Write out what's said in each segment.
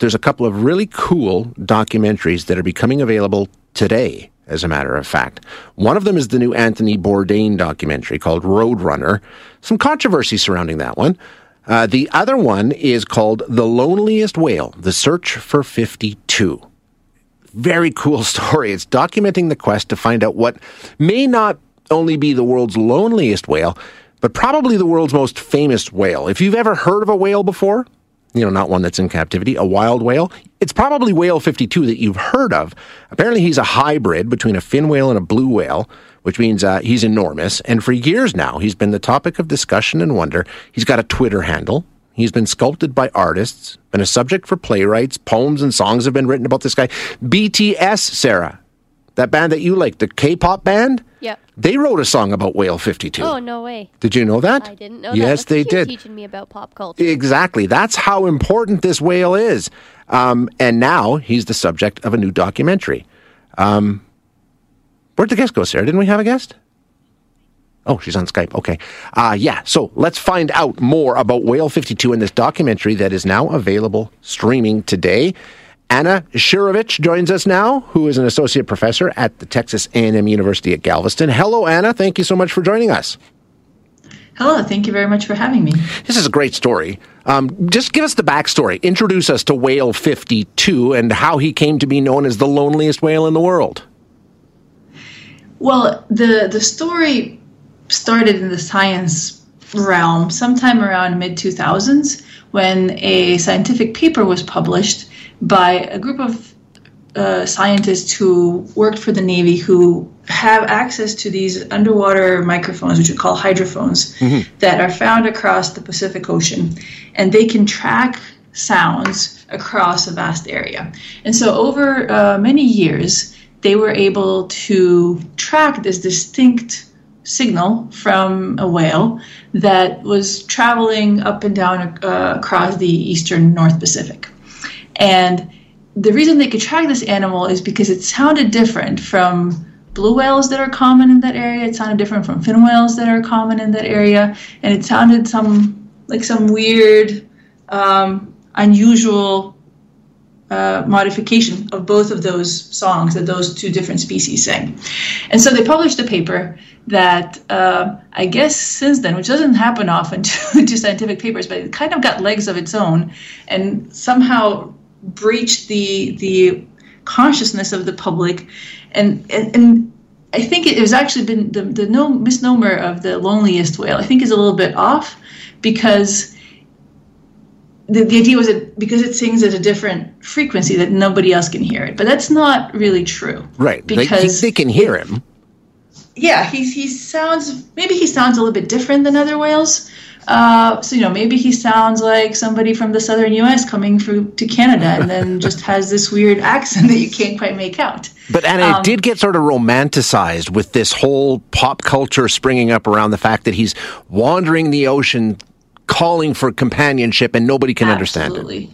there's a couple of really cool documentaries that are becoming available today, as a matter of fact. One of them is the new Anthony Bourdain documentary called Roadrunner. Some controversy surrounding that one. Uh, the other one is called The Loneliest Whale The Search for 52. Very cool story. It's documenting the quest to find out what may not only be the world's loneliest whale, but probably the world's most famous whale. If you've ever heard of a whale before, you know, not one that's in captivity, a wild whale, it's probably whale 52 that you've heard of. Apparently, he's a hybrid between a fin whale and a blue whale, which means uh, he's enormous. And for years now, he's been the topic of discussion and wonder. He's got a Twitter handle. He's been sculpted by artists, been a subject for playwrights. Poems and songs have been written about this guy. BTS, Sarah, that band that you like, the K-pop band. Yep. They wrote a song about Whale 52. Oh no way! Did you know that? I didn't know. Yes, that. they Look at you did. Teaching me about pop culture. Exactly. That's how important this whale is. Um, and now he's the subject of a new documentary. Um, where'd the guest go, Sarah? Didn't we have a guest? Oh, she's on Skype. Okay. Uh, yeah. So let's find out more about Whale 52 in this documentary that is now available streaming today. Anna Širović joins us now, who is an associate professor at the Texas A&M University at Galveston. Hello, Anna. Thank you so much for joining us. Hello, thank you very much for having me. This is a great story. Um, just give us the backstory. Introduce us to Whale 52 and how he came to be known as the loneliest whale in the world. Well, the the story started in the science realm sometime around mid 2000s when a scientific paper was published by a group of uh, scientists who worked for the Navy who have access to these underwater microphones, which we call hydrophones, that are found across the Pacific Ocean. And they can track sounds across a vast area. And so, over uh, many years, they were able to track this distinct signal from a whale that was traveling up and down uh, across the eastern North Pacific. And the reason they could track this animal is because it sounded different from blue whales that are common in that area. It sounded different from fin whales that are common in that area, and it sounded some like some weird, um, unusual uh, modification of both of those songs that those two different species sing. And so they published a paper that uh, I guess since then, which doesn't happen often to, to scientific papers, but it kind of got legs of its own and somehow breached the the consciousness of the public and and, and I think it has actually been the, the no misnomer of the loneliest whale. I think is a little bit off because the, the idea was that because it sings at a different frequency that nobody else can hear it. But that's not really true. Right. They- Because they, can hear him. yeah, he he sounds maybe he sounds a little bit different than other whales. Uh, so you know, maybe he sounds like somebody from the southern U.S. coming through to Canada, and then just has this weird accent that you can't quite make out. But Anna, Um, it did get sort of romanticized with this whole pop culture springing up around the fact that he's wandering the ocean, calling for companionship, and nobody can understand it. Absolutely.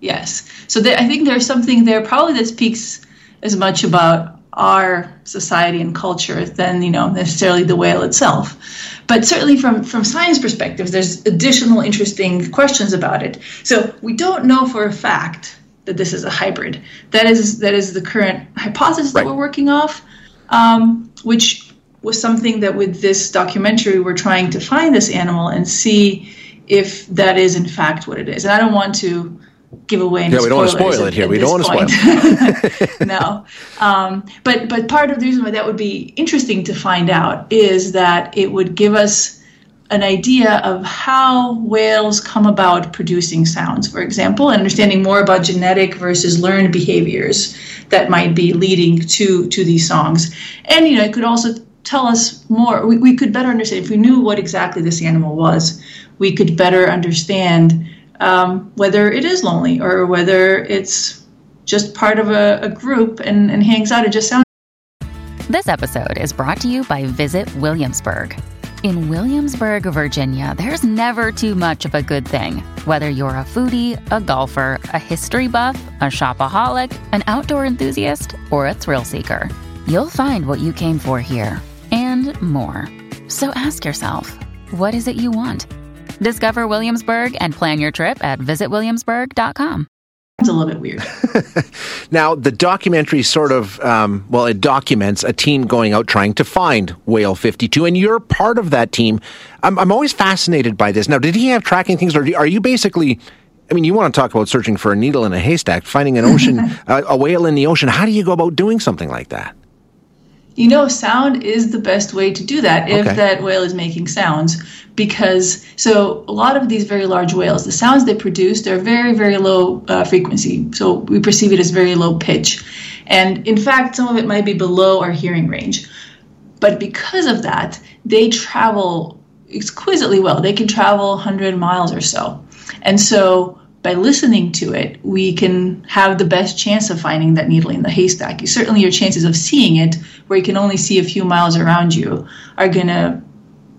Yes. So there, I think there's something there probably that speaks as much about our society and culture than you know necessarily the whale itself. But certainly from from science perspective, there's additional interesting questions about it. So we don't know for a fact that this is a hybrid. That is that is the current hypothesis Right. that we're working off, um, which was something that with this documentary we're trying to find this animal and see if that is in fact what it is. And I don't want to give away any Yeah, we don't wanna spoilers spoil it here. at We don't wanna spoil it. no, um, but but part of the reason why that would be interesting to find out is that it would give us an idea of how whales come about producing sounds, for example, and understanding more about genetic versus learned behaviors that might be leading to to these songs. And you know, it could also tell us more. We, we could better understand if we knew what exactly this animal was. We could better understand um, whether it is lonely or whether it's just part of a, a group and, and hangs out. It just sounds. This episode is brought to you by Visit Williamsburg. In Williamsburg, Virginia, there's never too much of a good thing. Whether you're a foodie, a golfer, a history buff, a shopaholic, an outdoor enthusiast, or a thrill seeker, you'll find what you came for here and more. So ask yourself, what is it you want? Discover Williamsburg and plan your trip at visitwilliamsburg.com. It's a little bit weird. now, the documentary sort of, um, well, it documents a team going out trying to find Whale 52, and you're part of that team. I'm, I'm always fascinated by this. Now, did he have tracking things, or are you basically. I mean, you want to talk about searching for a needle in a haystack, finding an ocean, a, a whale in the ocean. How do you go about doing something like that? You know, sound is the best way to do that if Okay. that whale is making sounds. Because, so a lot of these very large whales, the sounds they produce, they're very, very low uh, frequency. So we perceive it as very low pitch. And in fact, some of it might be below our hearing range. But because of that, they travel exquisitely well. They can travel 100 miles or so. And so by listening to it, we can have the best chance of finding that needle in the haystack. Certainly, your chances of seeing it, where you can only see a few miles around you, are going to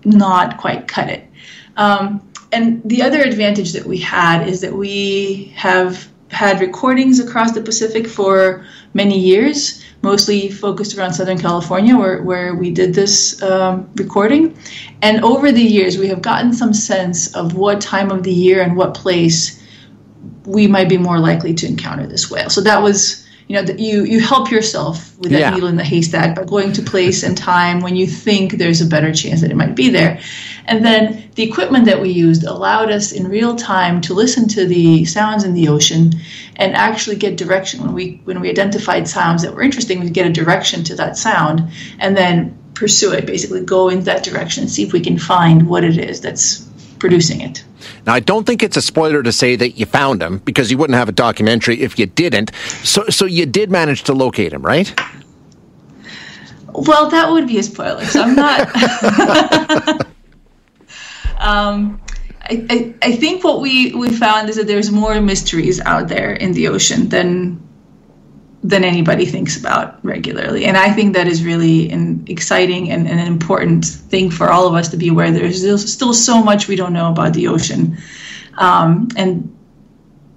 not quite cut it. Um, and the other advantage that we had is that we have had recordings across the Pacific for many years, mostly focused around Southern California, where, where we did this um, recording. And over the years, we have gotten some sense of what time of the year and what place we might be more likely to encounter this whale. So that was, you know, that you you help yourself with that Yeah. needle in the haystack by going to place and time when you think there's a better chance that it might be there. And then the equipment that we used allowed us in real time to listen to the sounds in the ocean and actually get direction when we when we identified sounds that were interesting, we'd get a direction to that sound and then pursue it, basically go in that direction and see if we can find what it is that's producing it. Now, I don't think it's a spoiler to say that you found him because you wouldn't have a documentary if you didn't. So, so you did manage to locate him, right? Well, that would be a spoiler. So I'm not. um, I, I, I think what we, we found is that there's more mysteries out there in the ocean than than anybody thinks about regularly, and I think that is really an exciting and, and an important thing for all of us to be aware. There's still, still so much we don't know about the ocean, um, and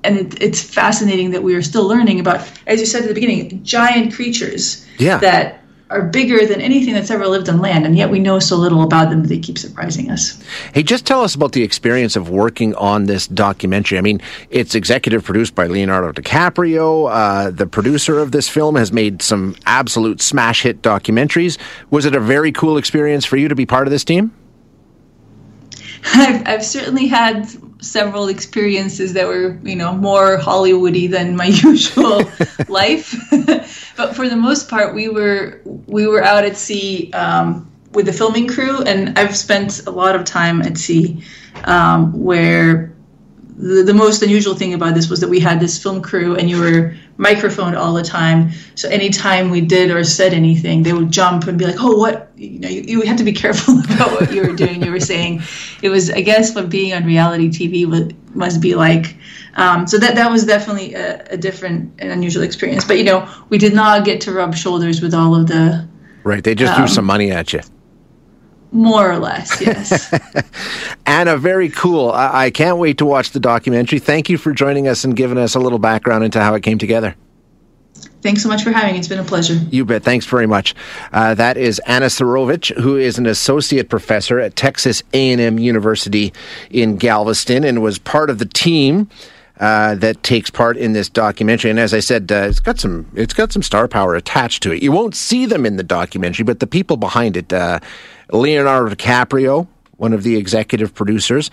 and it, it's fascinating that we are still learning about, as you said at the beginning, giant creatures Yeah. that are bigger than anything that's ever lived on land, and yet we know so little about them that they keep surprising us. Hey, just tell us about the experience of working on this documentary. I mean, it's executive produced by Leonardo DiCaprio. Uh, the producer of this film has made some absolute smash hit documentaries. Was it a very cool experience for you to be part of this team? I've, I've certainly had several experiences that were, you know, more Hollywoody than my usual life. but for the most part, we were we were out at sea um, with the filming crew, and I've spent a lot of time at sea um, where the, the most unusual thing about this was that we had this film crew and you were microphoned all the time. So anytime we did or said anything, they would jump and be like, "Oh, what?" You know, you, you had to be careful about what you were doing. You were saying, it was, I guess, what being on reality TV would, must be like. Um, so that that was definitely a, a different and unusual experience. But you know, we did not get to rub shoulders with all of the Right, they just threw some money at you. More or less, yes. Anna, very cool. I-, I can't wait to watch the documentary. Thank you for joining us and giving us a little background into how it came together. Thanks so much for having me. It's been a pleasure. You bet. Thanks very much. Uh, that is Anna Sarovich, who is an associate professor at Texas A&M University in Galveston and was part of the team uh, that takes part in this documentary. And as I said, uh, it's got some it's got some star power attached to it. You won't see them in the documentary, but the people behind it, uh, Leonardo DiCaprio, one of the executive producers,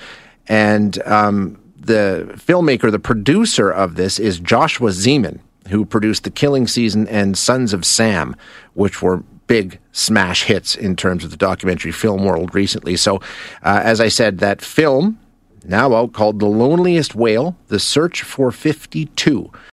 and um, the filmmaker, the producer of this is Joshua Zeman, who produced The Killing Season and Sons of Sam, which were big smash hits in terms of the documentary film world recently. So, uh, as I said, that film now out called The Loneliest Whale The Search for 52